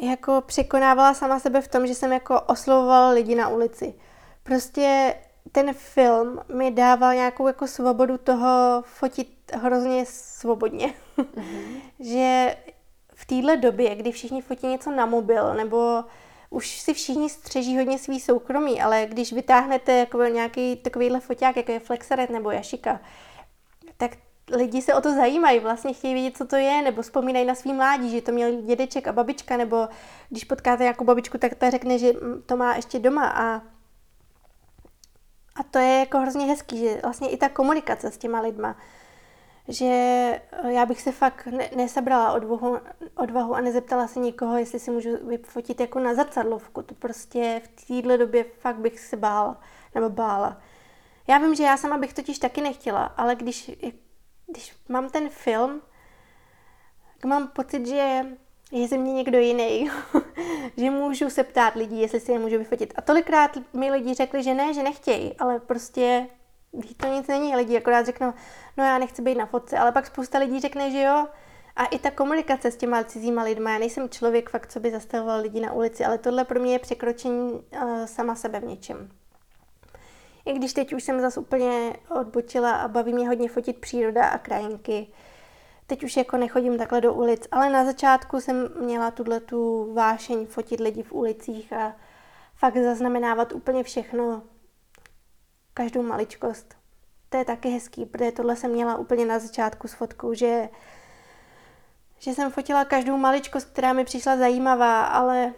jako překonávala sama sebe v tom, že jsem jako oslovovala lidi na ulici. Prostě ten film mi dával nějakou jako svobodu toho fotit hrozně svobodně. Mm-hmm. *laughs* že v téhle době, kdy všichni fotí něco na mobil, nebo už si všichni střeží hodně svý soukromí, ale když vytáhnete jako nějaký takovýhle foťák, jako je Flexaret nebo Jašika, tak lidi se o to zajímají, vlastně chtějí vědět, co to je, nebo vzpomínají na svý mládí, že to měl dědeček a babička, nebo když potkáte nějakou babičku, tak ta řekne, že to má ještě doma a a to je jako hrozně hezký, že vlastně i ta komunikace s těma lidma, že eh, já bych se fakt ne- nesabrala odvahu, odvahu a nezeptala se nikoho, jestli si můžu vyfotit jako na zrcadlovku. To prostě v téhle době fakt bych se bála, nebo bála. Já vím, že já sama bych totiž taky nechtěla, ale když, když mám ten film, tak mám pocit, že je ze mě někdo jiný, *laughs* že můžu se ptát lidí, jestli si je můžu vyfotit. A tolikrát mi lidi řekli, že ne, že nechtějí, ale prostě to nic není. Lidi akorát řeknou, no já nechci být na fotce, ale pak spousta lidí řekne, že jo. A i ta komunikace s těma cizíma lidma, já nejsem člověk fakt, co by zastavoval lidi na ulici, ale tohle pro mě je překročení uh, sama sebe v něčem. I když teď už jsem zase úplně odbočila a baví mě hodně fotit příroda a krajinky. Teď už jako nechodím takhle do ulic, ale na začátku jsem měla tuhle tu vášeň fotit lidi v ulicích a fakt zaznamenávat úplně všechno, každou maličkost. To je taky hezký, protože tohle jsem měla úplně na začátku s fotkou, že, že jsem fotila každou maličkost, která mi přišla zajímavá, ale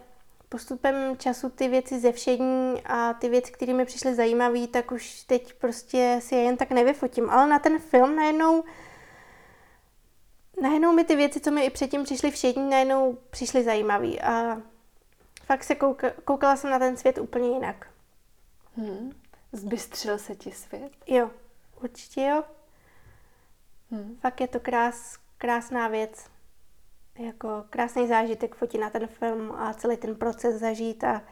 postupem času ty věci ze všední a ty věci, které mi přišly zajímavé, tak už teď prostě si je jen tak nevyfotím. Ale na ten film najednou najednou mi ty věci, co mi i předtím přišly všední, najednou přišly zajímavé a fakt se kouka, koukala jsem na ten svět úplně jinak. Hmm. Zbystřil se ti svět? Jo, určitě jo. Hmm. Fakt je to krás, krásná věc. Jako krásný zážitek fotit na ten film a celý ten proces zažít a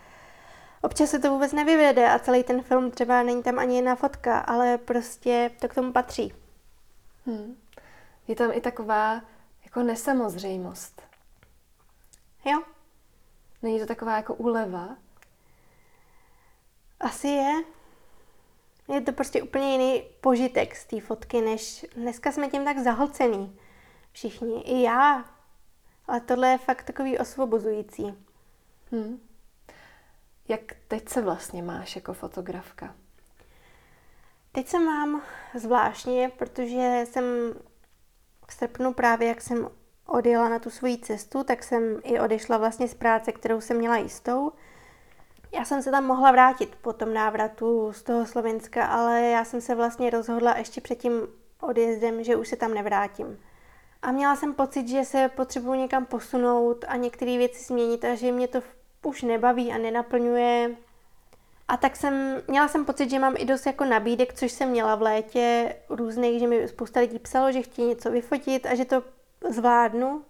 občas se to vůbec nevyvede a celý ten film třeba není tam ani jedna fotka, ale prostě to k tomu patří. Hmm. Je tam i taková jako nesamozřejmost. Jo. Není to taková jako úleva? Asi je. Je to prostě úplně jiný požitek z té fotky, než dneska jsme tím tak zahlcený. Všichni, i já. Ale tohle je fakt takový osvobozující. Hmm. Jak teď se vlastně máš jako fotografka? Teď se mám zvláštně, protože jsem v srpnu právě, jak jsem odjela na tu svoji cestu, tak jsem i odešla vlastně z práce, kterou jsem měla jistou. Já jsem se tam mohla vrátit po tom návratu z toho Slovenska, ale já jsem se vlastně rozhodla ještě před tím odjezdem, že už se tam nevrátím. A měla jsem pocit, že se potřebuji někam posunout a některé věci změnit a že mě to už nebaví a nenaplňuje. A tak jsem, měla jsem pocit, že mám i dost jako nabídek, což jsem měla v létě různých, že mi spousta lidí psalo, že chtějí něco vyfotit a že to zvládnu.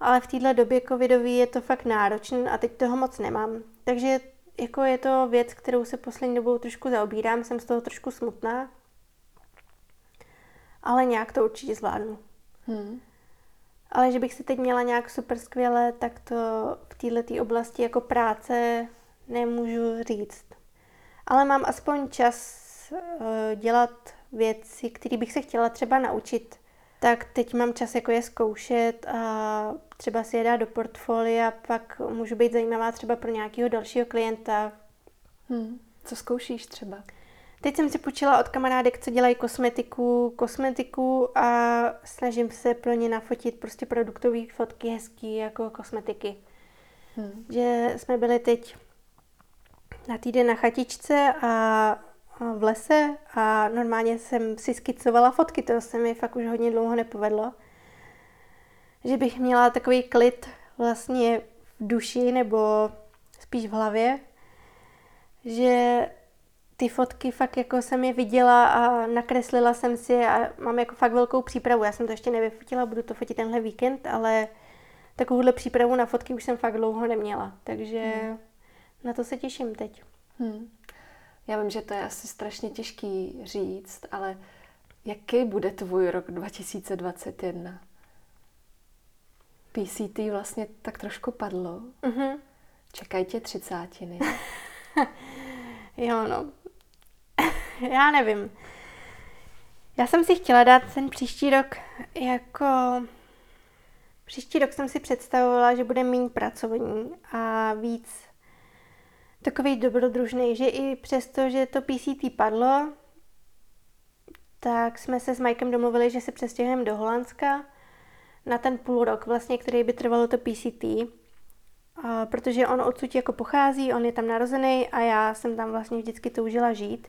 Ale v téhle době covidový je to fakt náročné a teď toho moc nemám. Takže jako je to věc, kterou se poslední dobou trošku zaobírám, jsem z toho trošku smutná. Ale nějak to určitě zvládnu. Hmm. Ale že bych si teď měla nějak super skvěle, tak to v této oblasti jako práce nemůžu říct. Ale mám aspoň čas uh, dělat věci, které bych se chtěla třeba naučit. Tak teď mám čas jako je zkoušet a třeba si je dát do portfolia, pak můžu být zajímavá třeba pro nějakého dalšího klienta. Hmm. Co zkoušíš třeba? Teď jsem si počila od kamarádek, co dělají kosmetiku, kosmetiku a snažím se pro ně nafotit prostě produktové fotky hezký jako kosmetiky. Hmm. Že jsme byli teď na týden na chatičce a v lese a normálně jsem si skicovala fotky, to se mi fakt už hodně dlouho nepovedlo. Že bych měla takový klid vlastně v duši nebo spíš v hlavě, že ty fotky fakt jako jsem je viděla a nakreslila jsem si a mám jako fakt velkou přípravu. Já jsem to ještě nevyfotila, budu to fotit tenhle víkend, ale takovouhle přípravu na fotky už jsem fakt dlouho neměla, takže hmm. Na to se těším teď. Hmm. Já vím, že to je asi strašně těžký říct, ale jaký bude tvůj rok 2021? PCT vlastně tak trošku padlo. Mm-hmm. Čekají tě třicátiny. *laughs* jo, no. *laughs* Já nevím. Já jsem si chtěla dát ten příští rok jako... Příští rok jsem si představovala, že bude méně pracovní a víc takový dobrodružný, že i přesto, že to PCT padlo, tak jsme se s Mikem domluvili, že se přestěhujeme do Holandska na ten půl rok, vlastně, který by trvalo to PCT. A protože on odsud jako pochází, on je tam narozený a já jsem tam vlastně vždycky toužila žít.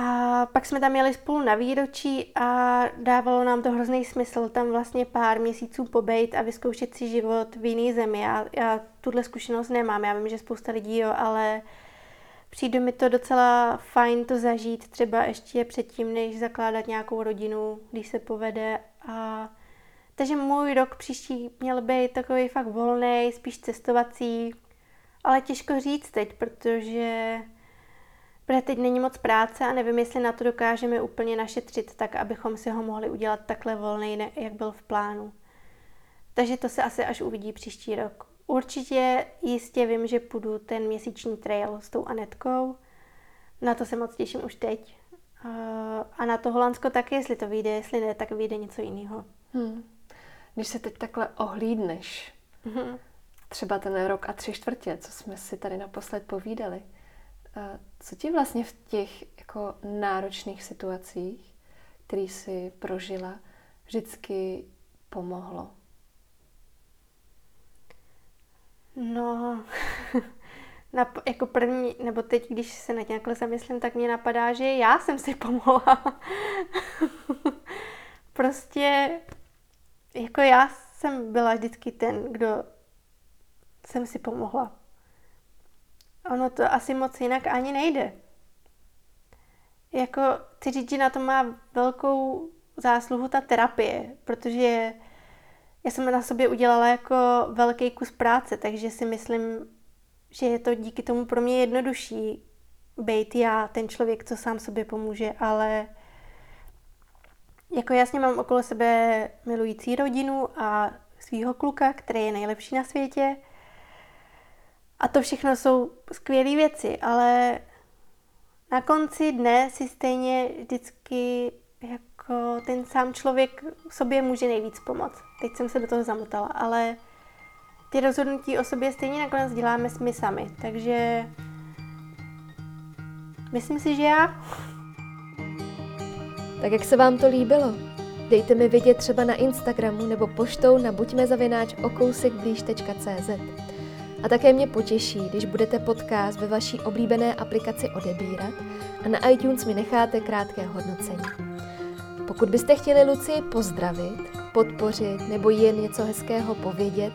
A pak jsme tam jeli spolu na výročí a dávalo nám to hrozný smysl tam vlastně pár měsíců pobejt a vyzkoušet si život v jiné zemi. Já, já tuhle zkušenost nemám, já vím, že spousta lidí jo, ale přijde mi to docela fajn to zažít třeba ještě předtím, než zakládat nějakou rodinu, když se povede. A... Takže můj rok příští měl být takový fakt volný, spíš cestovací, ale těžko říct teď, protože Protože teď není moc práce a nevím, jestli na to dokážeme úplně našetřit tak, abychom si ho mohli udělat takhle volný, jak byl v plánu. takže to se asi až uvidí příští rok. Určitě jistě vím, že půjdu ten měsíční trail s tou Anetkou. Na to se moc těším už teď. A na to Holandsko taky, jestli to vyjde, jestli ne, tak vyjde něco jiného. Hmm. Když se teď takhle ohlídneš, hmm. třeba ten rok a tři čtvrtě, co jsme si tady naposled povídali, co ti vlastně v těch jako náročných situacích, které jsi prožila, vždycky pomohlo? No, *laughs* na, jako první, nebo teď, když se na nějakhle zamyslím, tak mě napadá, že já jsem si *laughs* pomohla. prostě, jako já jsem byla vždycky ten, kdo jsem si pomohla. Ono to asi moc jinak ani nejde. Jako, ty říct, že na to má velkou zásluhu ta terapie, protože já jsem na sobě udělala jako velký kus práce, takže si myslím, že je to díky tomu pro mě jednodušší být já ten člověk, co sám sobě pomůže, ale jako jasně mám okolo sebe milující rodinu a svého kluka, který je nejlepší na světě. A to všechno jsou skvělé věci, ale na konci dne si stejně vždycky jako ten sám člověk sobě může nejvíc pomoct. Teď jsem se do toho zamotala, ale ty rozhodnutí o sobě stejně nakonec děláme my sami, takže myslím si, že já. Tak jak se vám to líbilo? Dejte mi vidět třeba na Instagramu nebo poštou na buďmezavináč.okousekblíž.cz A také mě potěší, když budete podcast ve vaší oblíbené aplikaci odebírat a na iTunes mi necháte krátké hodnocení. Pokud byste chtěli Lucii pozdravit, podpořit nebo jen něco hezkého povědět,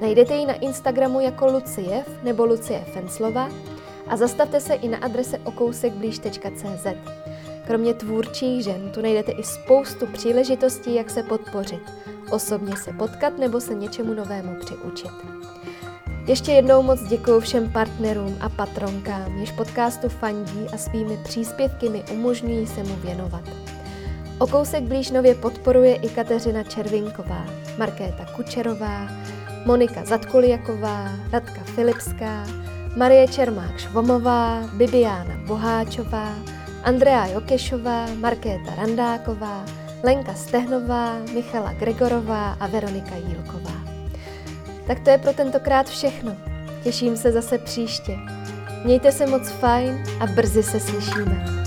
Najdete ji na Instagramu jako Luciev nebo Lucie Fenslova a zastavte se i na adrese okousekblíž.cz. Kromě tvůrčích žen tu najdete i spoustu příležitostí, jak se podpořit, osobně se potkat nebo se něčemu novému přiučit. Ještě jednou moc děkuji všem partnerům a patronkám, jež podcastu fandí a svými příspěvky mi umožňují se mu věnovat. O kousek blíž nově podporuje i Kateřina Červinková, Markéta Kučerová, Monika Zatkuliaková, Radka Filipská, Marie Čermák Švomová, Bibiána Boháčová, Andrea Jokešová, Markéta Randáková, Lenka Stehnová, Michala Gregorová a Veronika Jílková. Tak to je pro tentokrát všechno. Těším se zase příště. Mějte se moc fajn a brzy se slyšíme.